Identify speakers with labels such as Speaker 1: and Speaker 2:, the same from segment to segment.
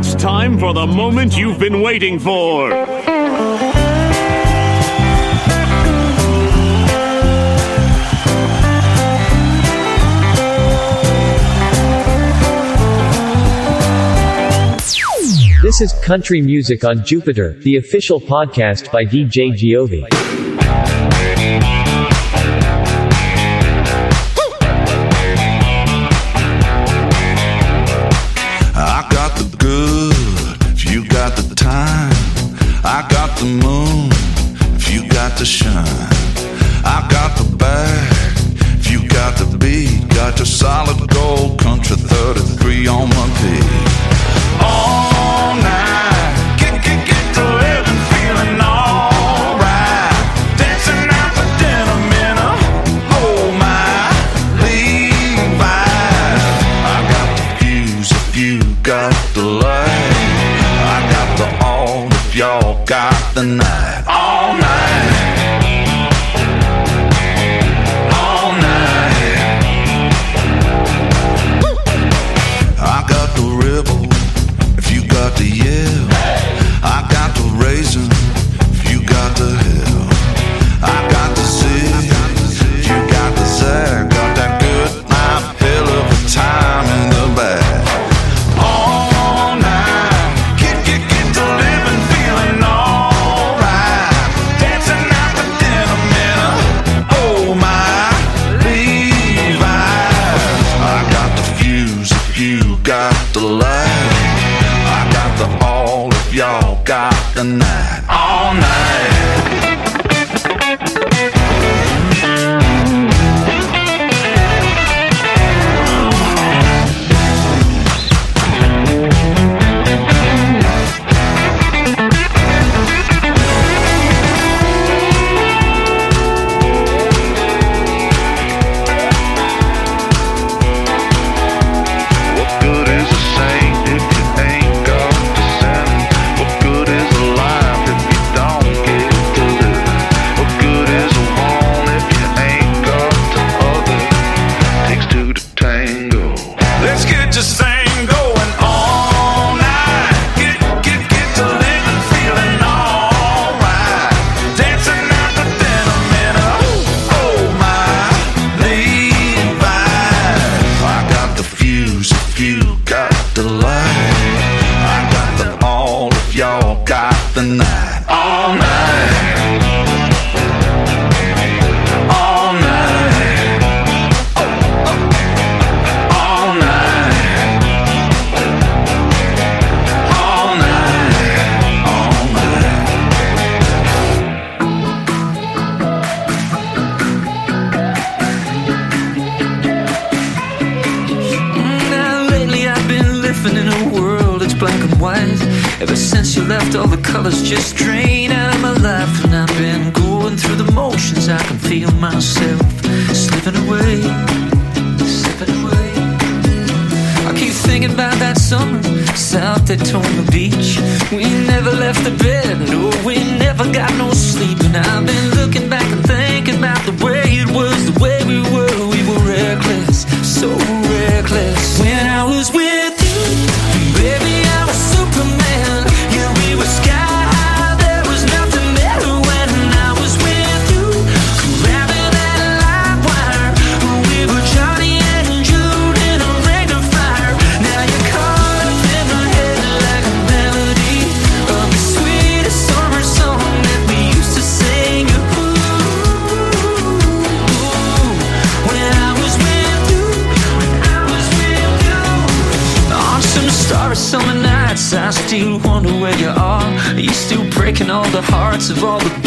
Speaker 1: It's time for the moment you've been waiting for.
Speaker 2: This is Country Music on Jupiter, the official podcast by DJ
Speaker 3: Giove. to shine. I got the bag, if you got the beat, got your solid gold country 33 on my feet. Oh. of all the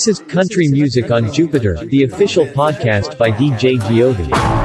Speaker 3: This
Speaker 2: is Country Music on Jupiter, the official podcast by DJ
Speaker 4: Giove.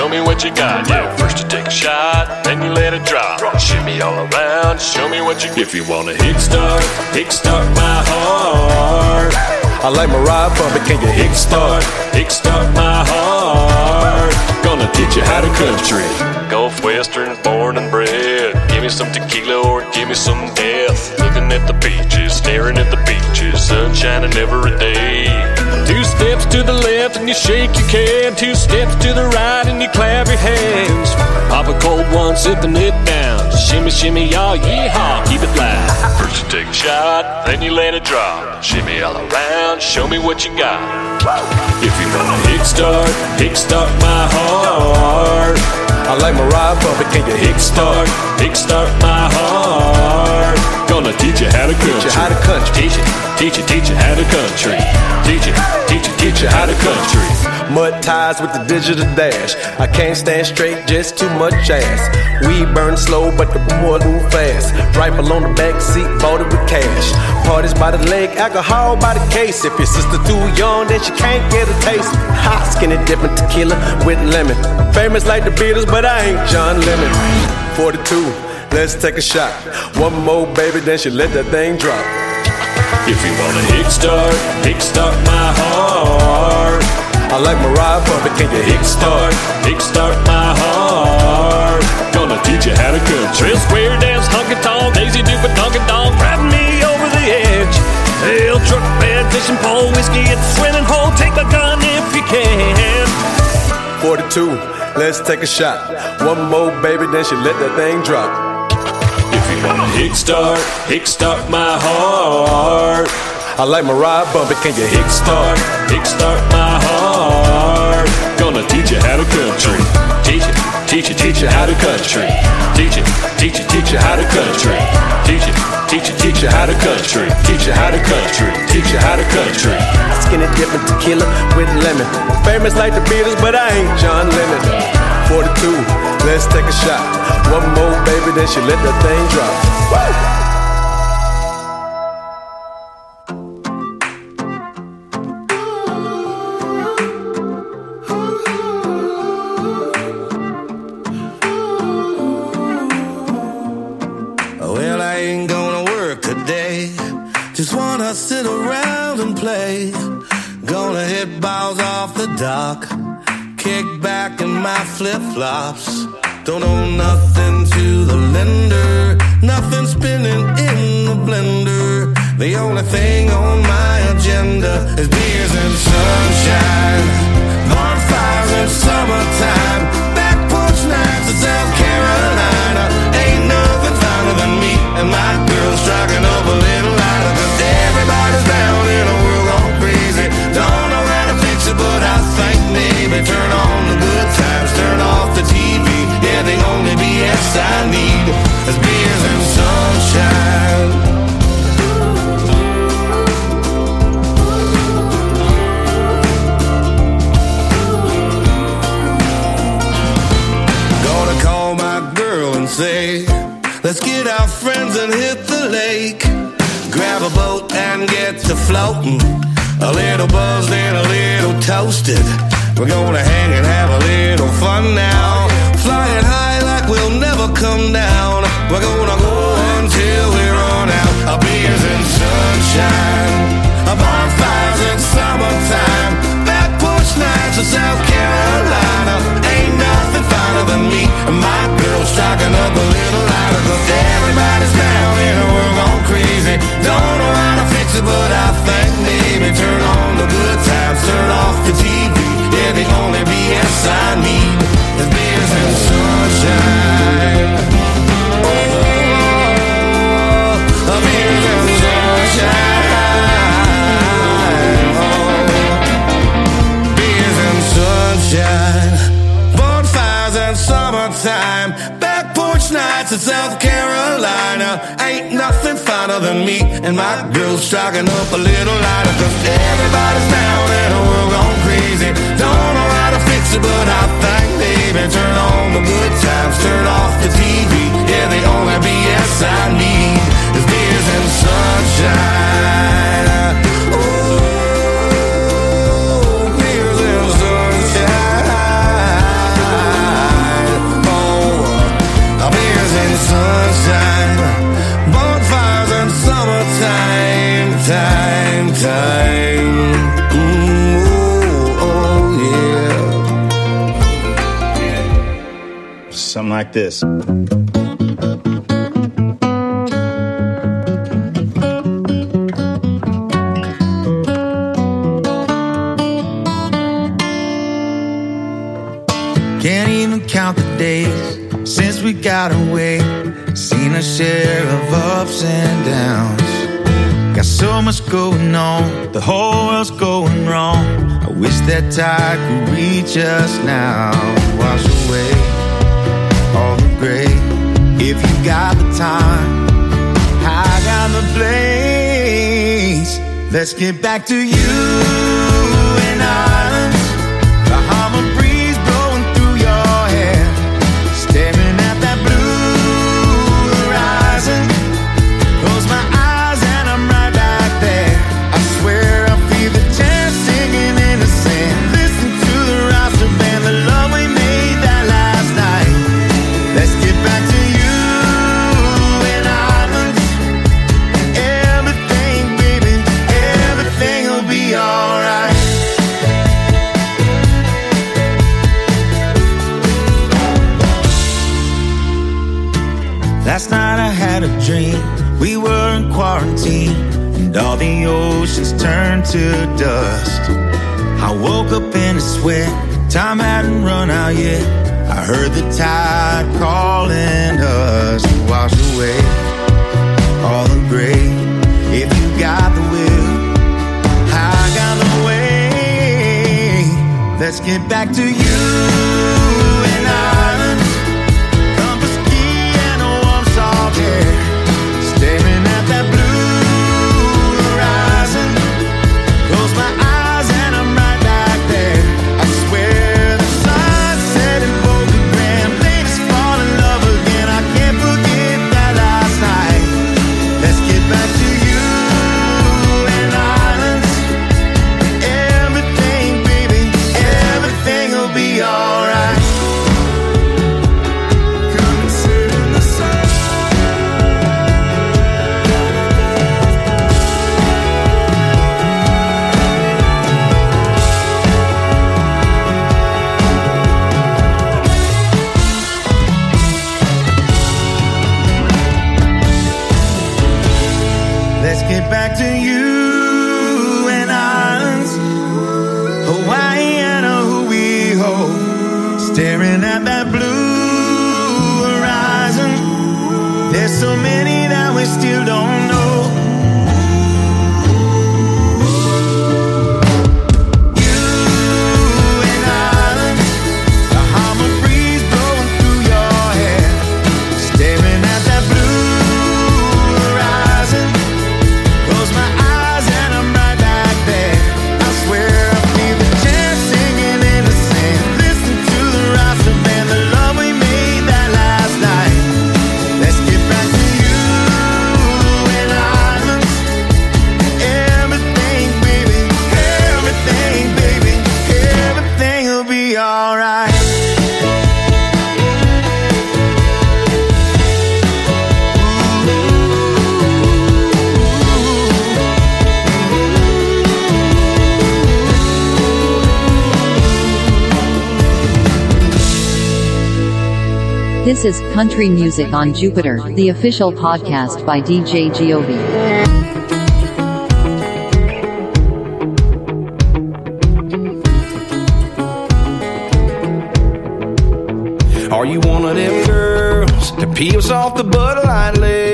Speaker 4: Show me what you got. Yeah, first you take a shot, then you let it drop. Shimmy all around, show me what you got. If you wanna hit start, my heart.
Speaker 5: I like my Mariah Bumpy, can you
Speaker 4: kick start my heart. Gonna teach you how to country. Gulf Western, born and bred. Some tequila or give me some death. Looking at the beaches, staring at the beaches, sun shining every day. Two steps to the left and you shake your can. Two steps to the right and you clap your hands. Pop a cold one, sipping it down. Shimmy, shimmy, y'all, yeehaw, keep it loud. First you take a shot, then you let it drop. Shimmy all around, show me what you got. If you wanna kick start, kick start my heart.
Speaker 5: I like my Mariah Bumpy, can you
Speaker 4: Kick start, kick start my heart. Gonna teach you how to country.
Speaker 5: you how to country.
Speaker 4: Teach you, teach you, teach you how to country. Teach you, teach you, teach you how to country.
Speaker 5: Mud ties with the digital dash. I can't stand straight, just too much ass. We burn slow, but the boy move fast. Rifle on the back seat, bought it with cash. Parties by the lake, alcohol by the case. If your sister too young, then she can't get a taste. Hot skinny dipping tequila with lemon. Famous like the Beatles, but I ain't John Lennon. 42, let's take a shot. One more, baby, then she let that thing drop.
Speaker 4: If you wanna kick start, kick start my heart.
Speaker 5: I like Mariah Bumpy, can you
Speaker 4: Kick start, kick start my heart. Gonna teach you how to country. Real square dance, honky tonk, Daisy Duke Dunkin' Dog, driving me over the edge. Hail truck bed, fishing pole, whiskey at the swimming hole. Take my gun if you can.
Speaker 5: 42, let's take a shot. One more, baby, then she let that thing drop.
Speaker 4: If you wanna start, kick start my heart.
Speaker 5: I like my ride Bumpy, can you
Speaker 4: Kick start, kick start my heart. Gonna teach you how to country. Teach you, teach you, teach you how to country. Teach you, teach you, teach you how to country. Teach you, teach you, teach you how to country. Teach you how to country. Teach you how to country.
Speaker 5: Skinny dipping tequila with lemon. Famous like the Beatles, but I ain't John Lennon. 42, let's take a shot. One more, baby, then she let that thing drop. Woo!
Speaker 6: My flip flops. Don't owe nothing to the lender. Nothing spinning in the blender. The only thing on my agenda is beers and sunshine. Bonfires in summertime. Back porch nights in South Carolina. Ain't nothing finer than me and my girl striking up a little lighter. Cause everybody's down in a world gone crazy. Don't know how to fix it, but I think maybe turn on I need is beers and sunshine. Gonna call my girl and say, Let's get our friends and hit the lake. Grab a boat and get to floating. A little buzzed and a little toasted. We're gonna me and my girl striking up a little lighter. Cause everybody's down and world gone crazy. Don't know how to fix it, but I think maybe turn on the good times, turn off the TV. Yeah, the only BS I need is beers and time,
Speaker 7: Something like this.
Speaker 8: Can't even count the days since we got away. Seen a share of ups and downs. Got so much going on, the whole world's going wrong. I wish that tide could reach us now. Wash away all gray. If you got the time, I got the place. Let's get back to you to dust. I woke up in a sweat. Time hadn't run out yet. I heard the tide calling us to wash away all the gray. If you got the will, I got the way. Let's get back to you
Speaker 9: Country Music on Jupiter, the official podcast by DJ Giove.
Speaker 10: Are you one of them girls that peels off the Bud Light label?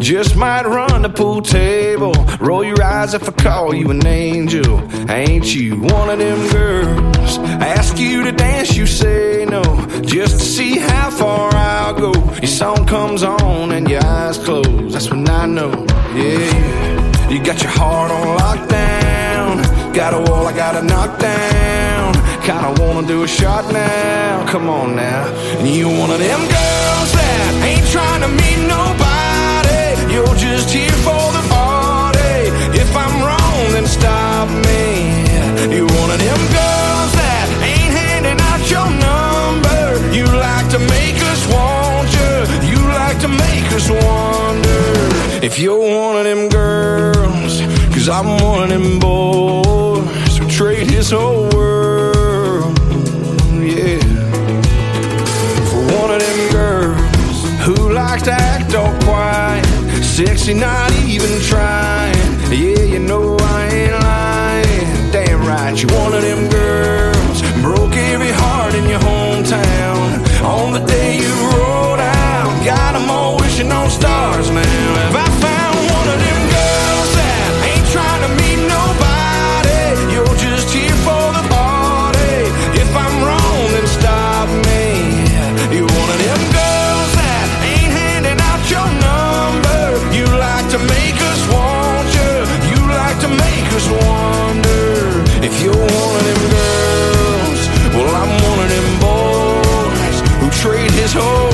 Speaker 10: Just might run the pool table. Roll your eyes if I call you an angel. Ain't you one of them girls? I ask you to dance, you say no. Just to see how far I'll go. Your song comes on and your eyes close. That's when I know, yeah. You got your heart on lockdown. Got a wall I gotta knock down. Kinda wanna do a shot now. Come on now. You one of them girls that ain't trying to meet nobody you're just here for the party. If I'm wrong, then stop me. You're one of them girls that ain't handing out your number. You like to make us want you You like to make us wonder. If you're one of them girls Cause I'm one of them boys Who trade his whole world, yeah. For one of them girls Who likes to act all quiet. Sexy, not even trying. Yeah, you know I ain't lying. Damn right, you one of them girls. Broke every heart in your hometown. On the day you rolled out, got them all wishing on stars. his
Speaker 11: home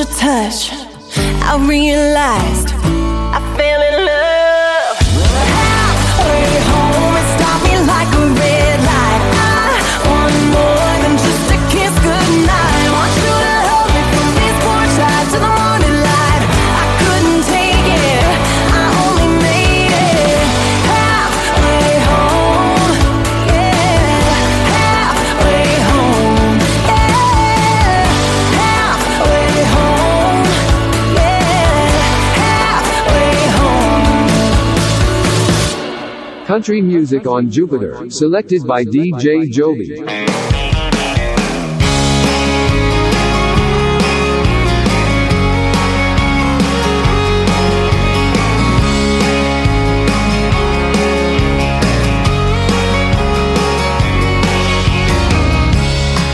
Speaker 11: your touch, I
Speaker 12: realized
Speaker 13: Country Music on Jupiter, selected by DJ Giove.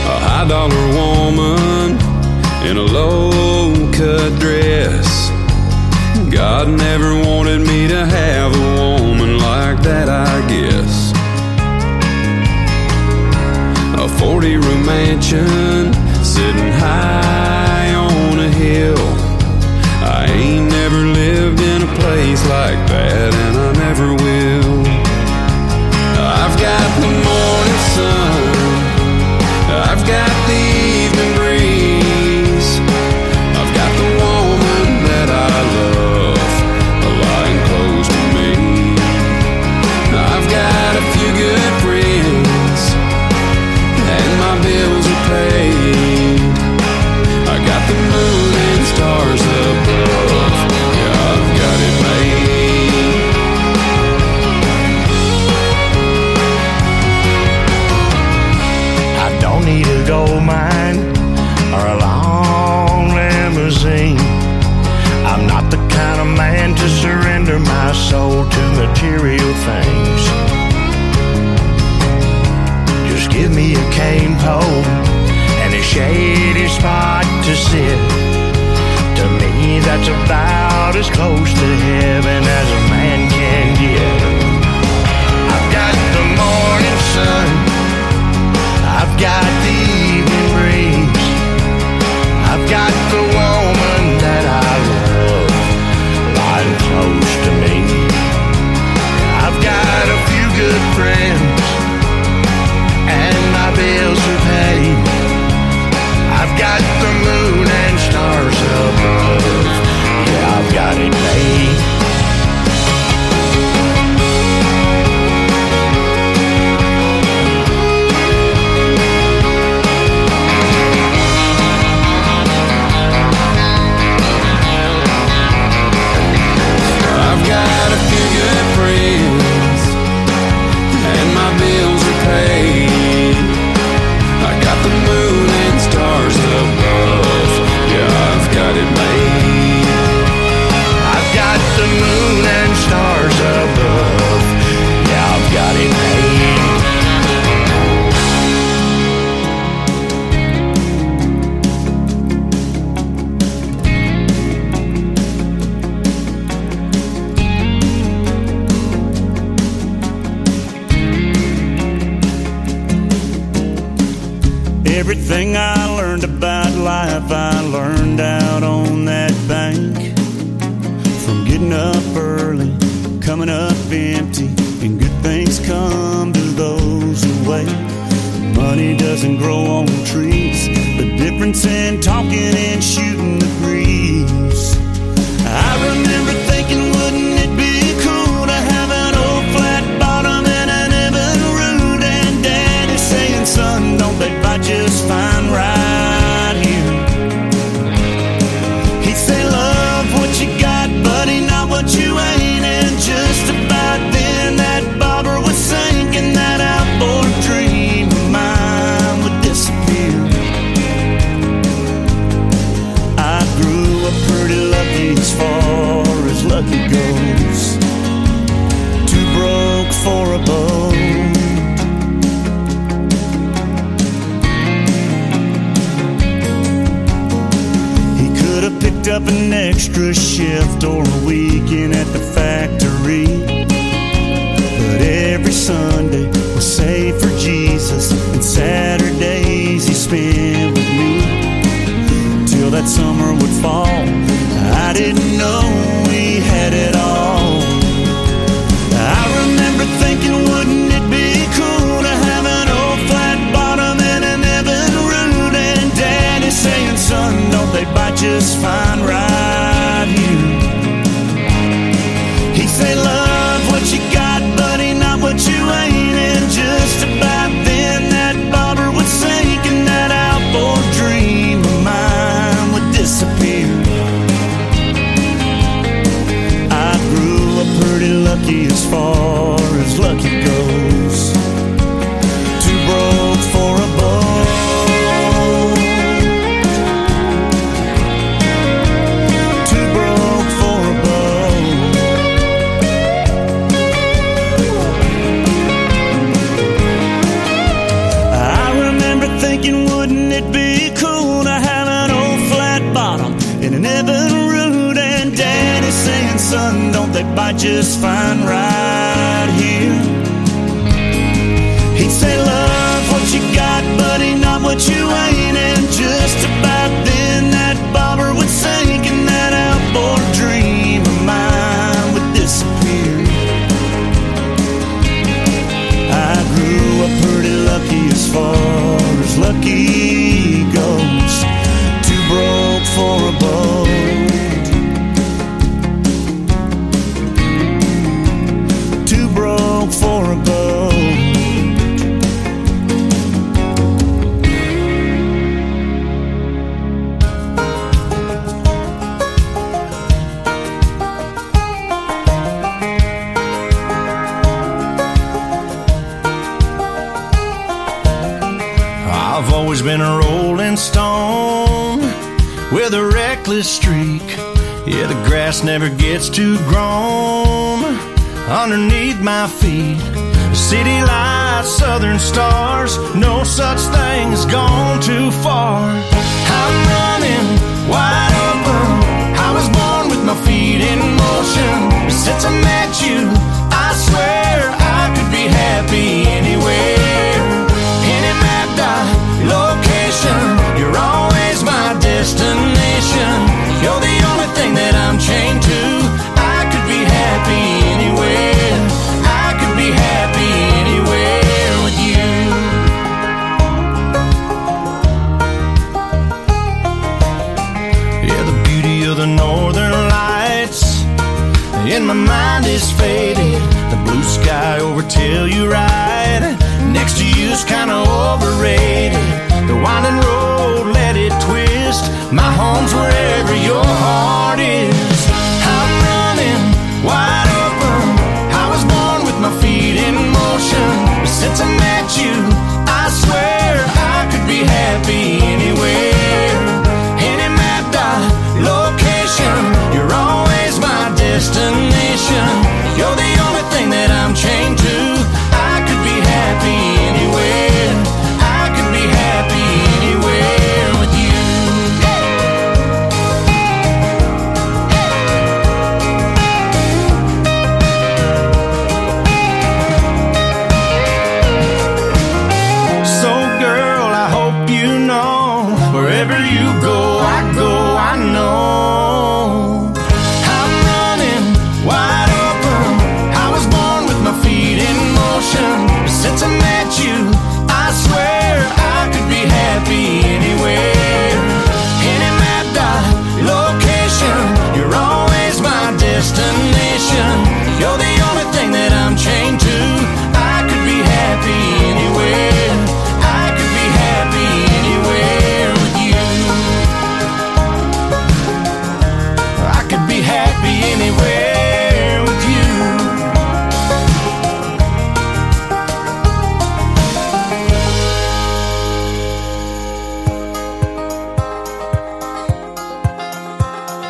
Speaker 14: A high-dollar woman in a low cut dress. God never wanted me three room mansion sitting high on a hill. I ain't never lived in a place like that.
Speaker 15: getting up early, coming up empty, and good things come to those who wait. Money doesn't grow on trees, the difference in talking and shooting the breeze. I remember extra shift or a weekend at the factory. But every Sunday was saved for Jesus, and Saturdays he spent with me. Till that summer would fall,
Speaker 6: I didn't know we had it all. I remember thinking, wouldn't it be cool to have an old flat bottom and an Evan Root? And Daddy saying, son, don't they bite just fine? for.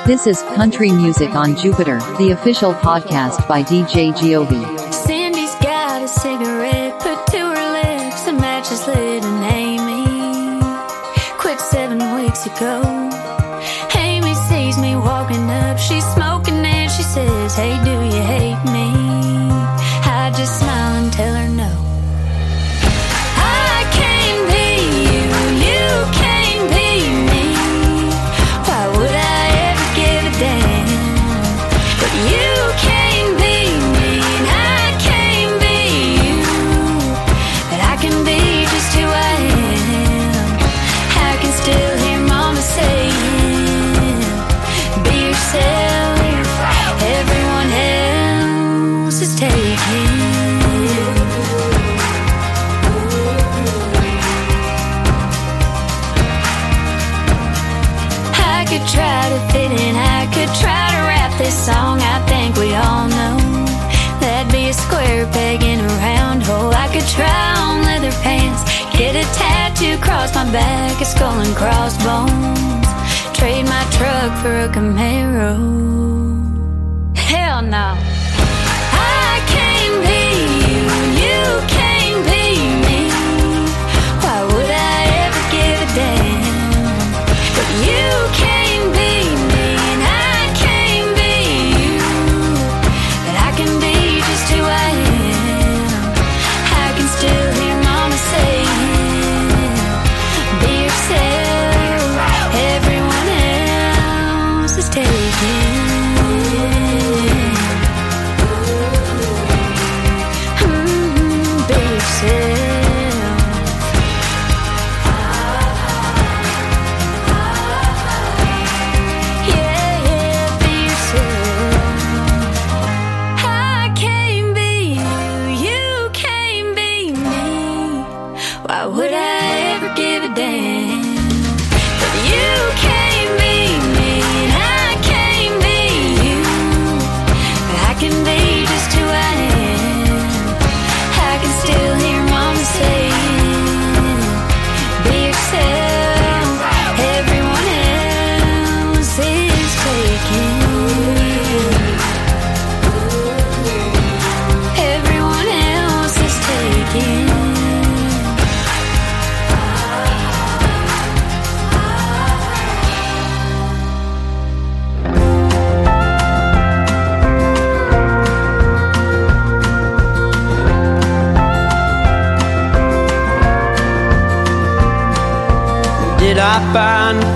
Speaker 11: This is Country Music on Jupiter, the official podcast by DJ Giove. Back, a skull and crossbones. Trade my truck for a Camaro.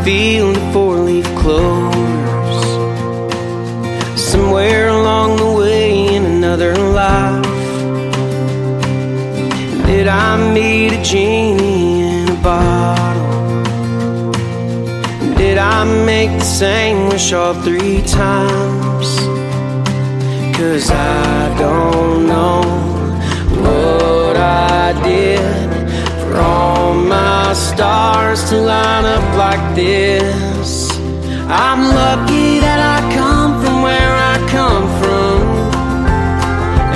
Speaker 16: Field of four-leaf clovers somewhere along the way in another life? Did I meet a genie in a bottle? Did I make the same wish all three times? Cause I don't know what I did my stars to line up like this. I'm lucky that I come from where I come from.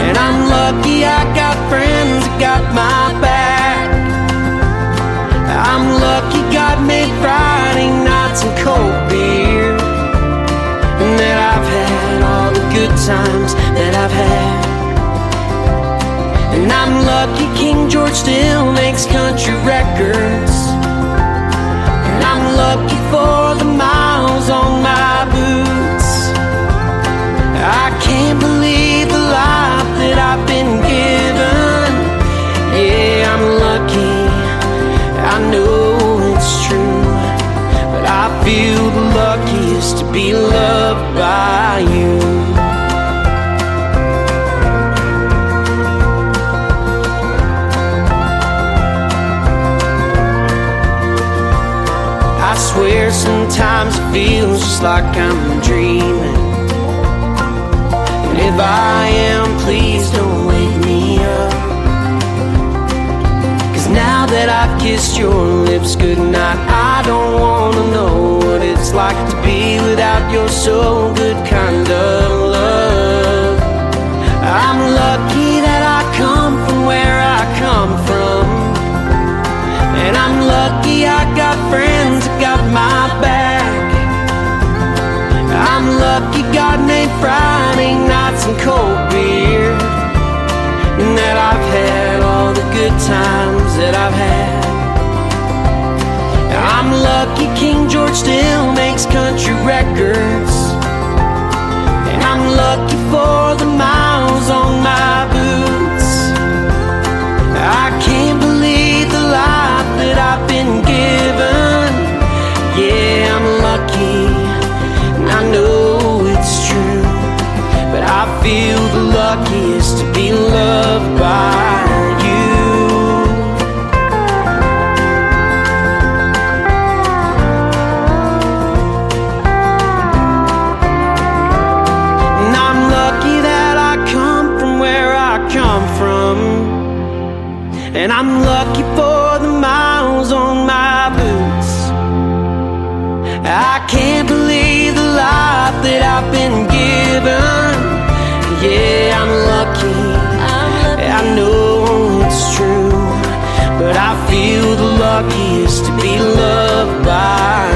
Speaker 16: And I'm lucky I got friends that got my back. I'm lucky God made Friday nights and cold beer. And that I've had all the good times that I've had. And I'm lucky King George still sometimes it feels just like I'm dreaming. And if I am, please don't wake me up. Cause now that I've kissed your lips goodnight, I don't wanna know what it's like to be without your so good kind of love. I'm lucky that I come from where I come from. And I'm lucky I got friends God Friday nights and cold beer. And that I've had all the good times that I've had. I'm lucky King George still makes country records. And I'm lucky for the And I'm lucky for the miles on my boots. I can't believe the life that I've been given. Yeah, I'm lucky. I'm lucky. I know it's true,
Speaker 10: but I feel the luckiest to be loved by.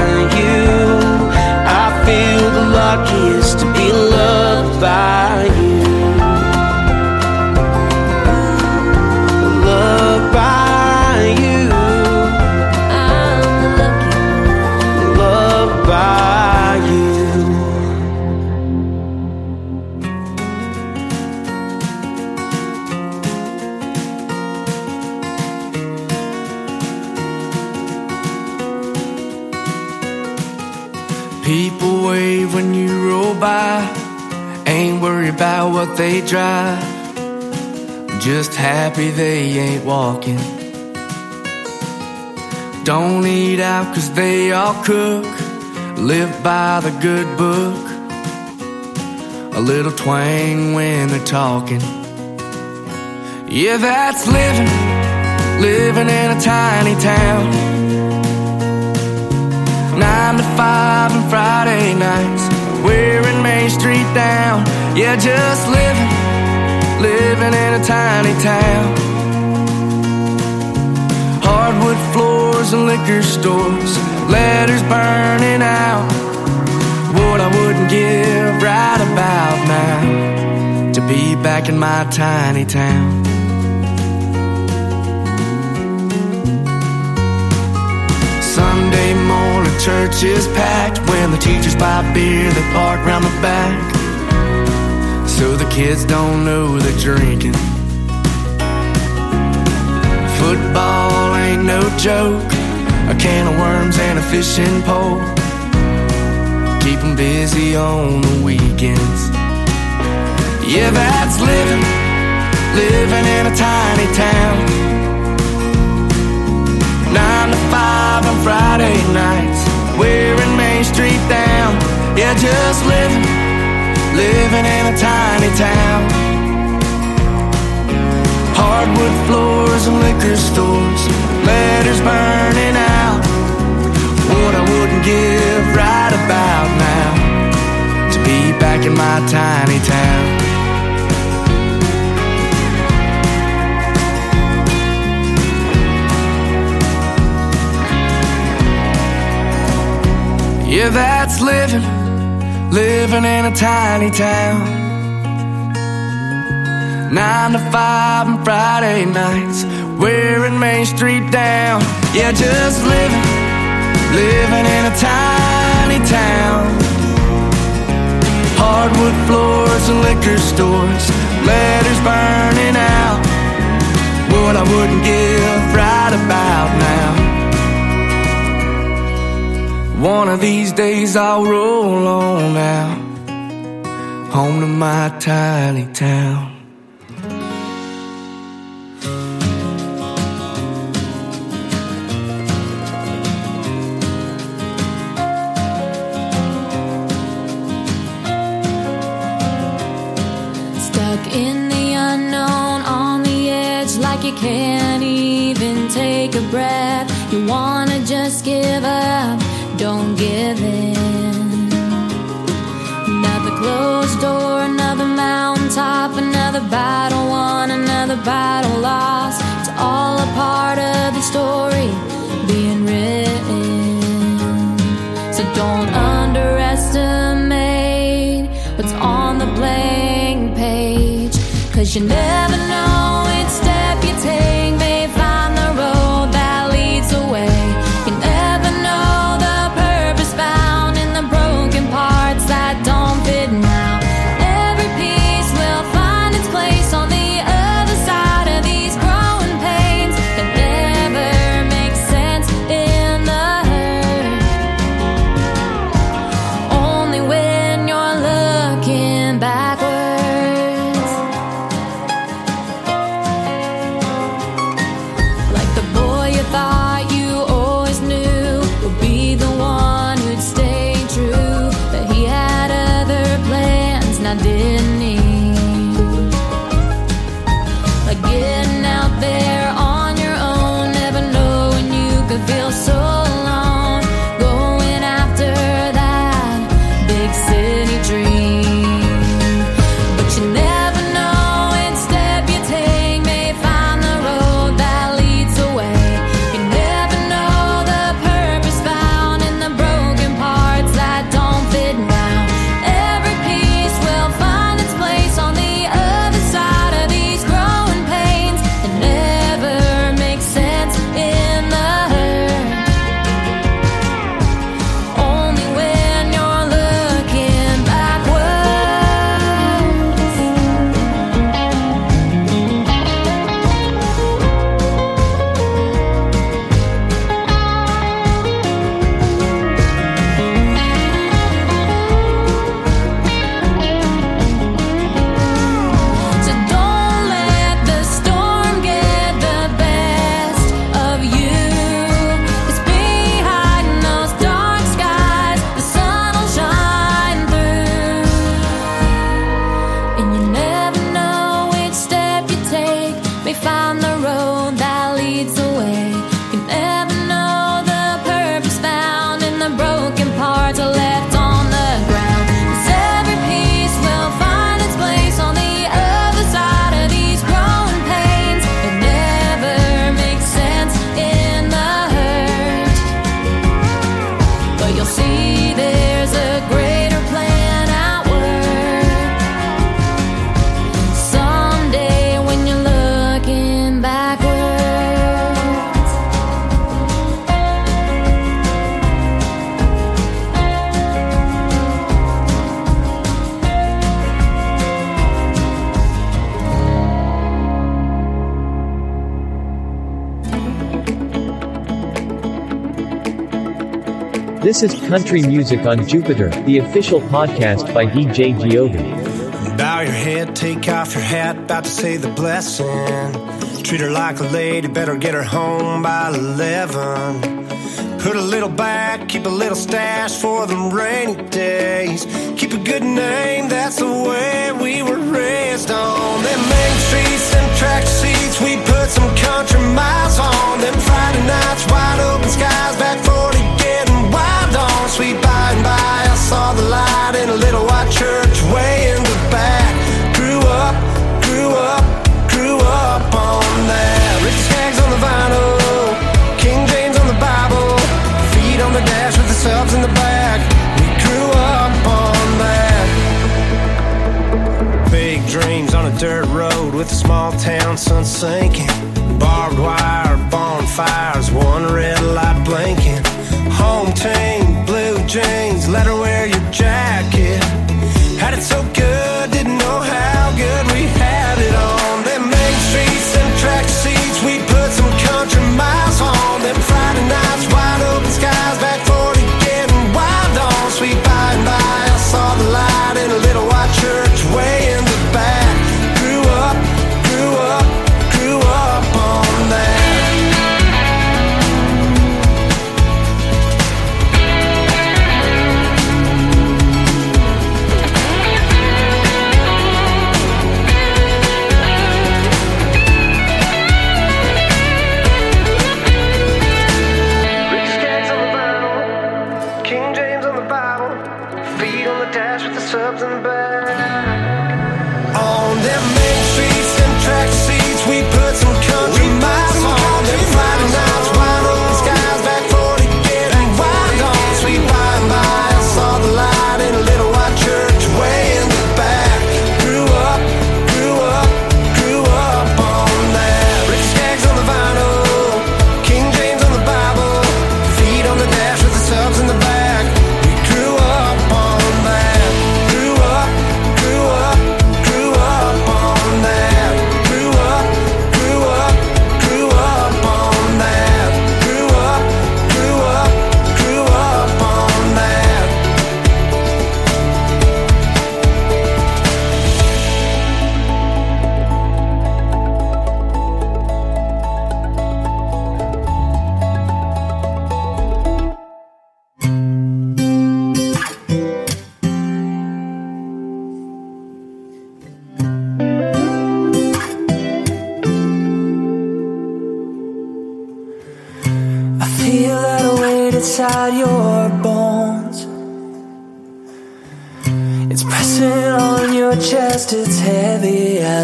Speaker 10: They drive. Just happy they ain't walking. Don't eat out cause they all cook. Live by the good book. A little twang when they're talking. Yeah, that's living. Living in a tiny town. Nine to five on Friday nights. Wearing Main Street down. Yeah, just living. Living in a tiny town. Hardwood floors and liquor stores. Letters burning out. What I wouldn't give right about now. To be back in my tiny town. Sunday morning church is packed when the teachers buy beer they park round the back so the kids don't know they're drinking. Football ain't no joke. A can of worms and a fishing pole. Keep 'em busy on the weekends. Yeah that's living. Living in a tiny town. Nine to five on Friday nights, wearing Main Street down. Yeah, just living, living in a tiny town. Hardwood floors and liquor stores, letters burning out. What I wouldn't give right about now to be back in my tiny town. Yeah, that's living, living in a tiny town. Nine to five on Friday nights, wearing Main Street down. Yeah, just living, living in a tiny town. Hardwood floors and liquor stores, letters burning out. What I wouldn't give right about now. One of these days I'll roll on out home to my tiny town.
Speaker 11: Stuck in the unknown, on the edge, like you can't even take a breath. You wanna just give up, don't give in. Another closed door, another mountaintop, another battle won, another battle lost. It's all a part of the story being written. So don't underestimate what's on the blank page. Cause you never know
Speaker 2: Country Music on Jupiter, the official podcast by DJ Giove.
Speaker 17: Bow your head, take off your hat, about to say the blessing. Treat her like a lady, better get her home by 11. Put a little back, keep a little stash for the rainy days. Keep a good name, that's the way we were raised on. Them main streets, them sinking.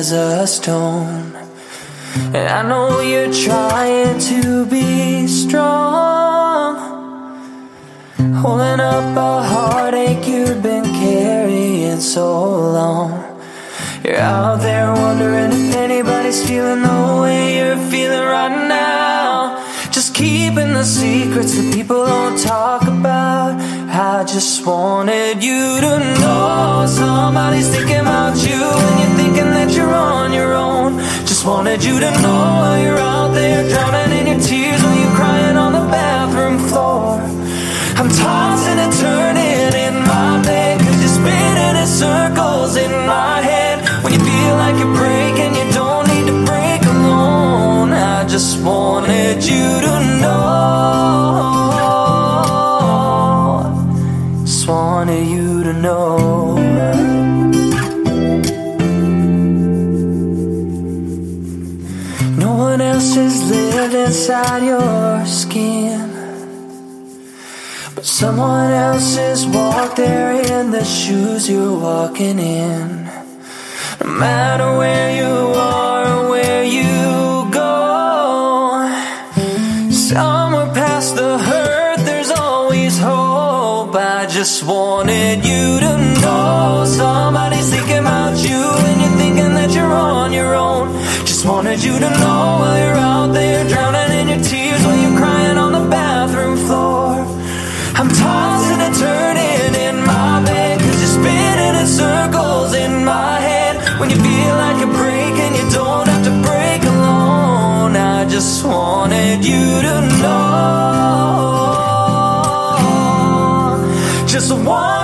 Speaker 17: As a stone. And I know you're trying to be strong. Holding up a heartache you've been carrying so long. You're out there wondering if anybody's feeling the way you're feeling right now. Just keeping the secrets that people don't talk about. I just wanted you to know somebody's thinking about you and you're thinking that you're on your own. Just wanted you to know you're out there drowning in your tears while you're crying on the bathroom floor. I'm tossing and turning in my bed Cause you're spinning in circles in my head When you feel like you're breaking You don't need to break alone I just wanted you to know inside your skin but someone else has walked there in the shoes you're walking in. No matter where you are or where you go, somewhere past the hurt, there's always hope. I just wanted you to know somebody's thinking about you and you're thinking that you're on your own. Wanted you to know while you're out there drowning in your tears while you're crying on the bathroom floor. I'm tossing and turning in my bed Cause you're spinning in circles in my head. When you feel like you're breaking You don't have to break alone. I just wanted you to know. Just wanted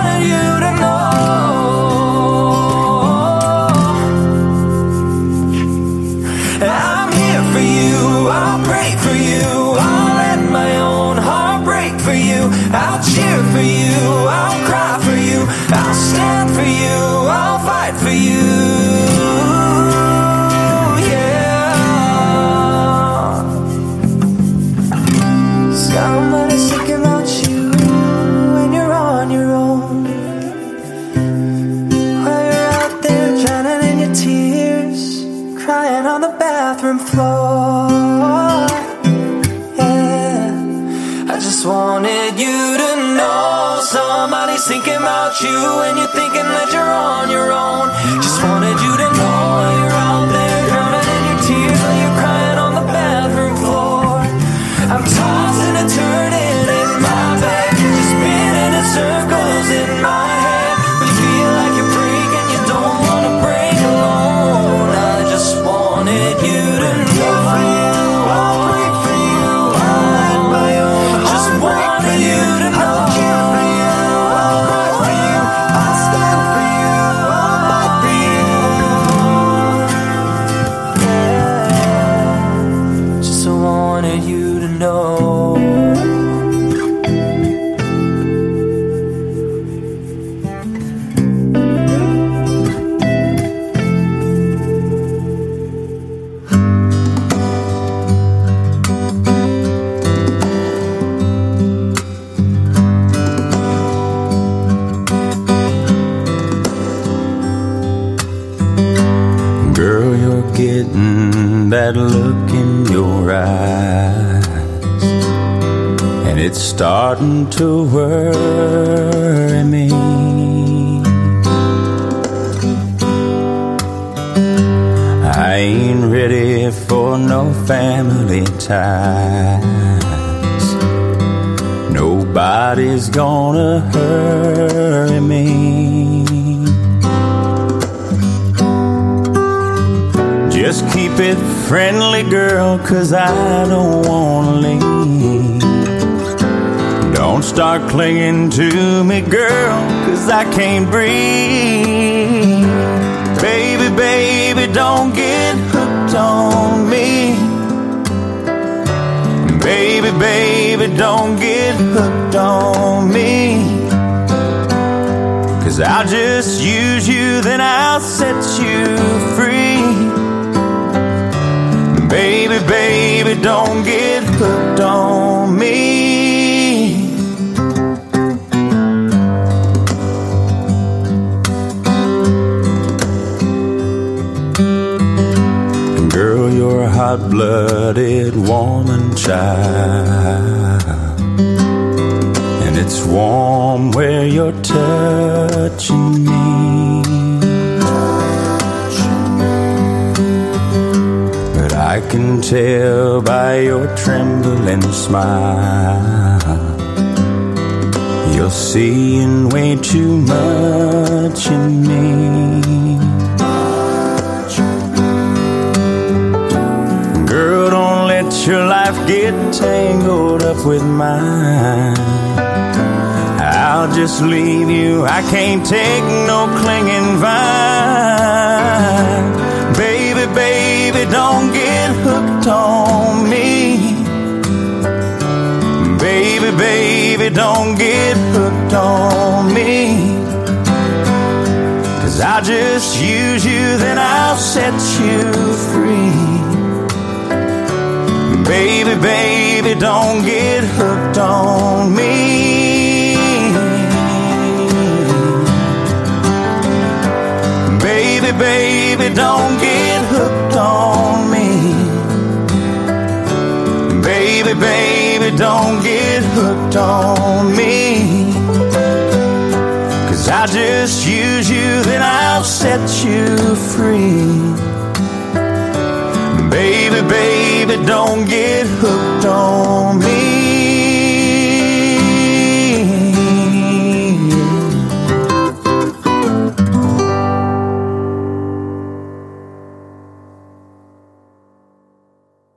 Speaker 17: about you when you're thinking that you're on your own. Just wanted you to I
Speaker 8: can't breathe. Baby, baby, don't get hooked on me. Baby, baby, don't get hooked on me. Cause I'll just use you, then I'll set you free. Baby, baby, don't get hooked on child. And it's warm where you're touching me. But I can tell by your trembling smile. You're seeing way too much in me. Life get tangled up with mine. I'll just leave you. I can't take no clinging vine. Baby, baby, don't get hooked on me. Baby, baby, don't get hooked on me. Cause I'll just use you, then I'll set you free. Baby, baby, don't get hooked on me. Baby, baby, don't get hooked on me. Baby, baby, don't get hooked on me. Cause I'll just use you, then I'll set you free. Baby, don't get hooked on me.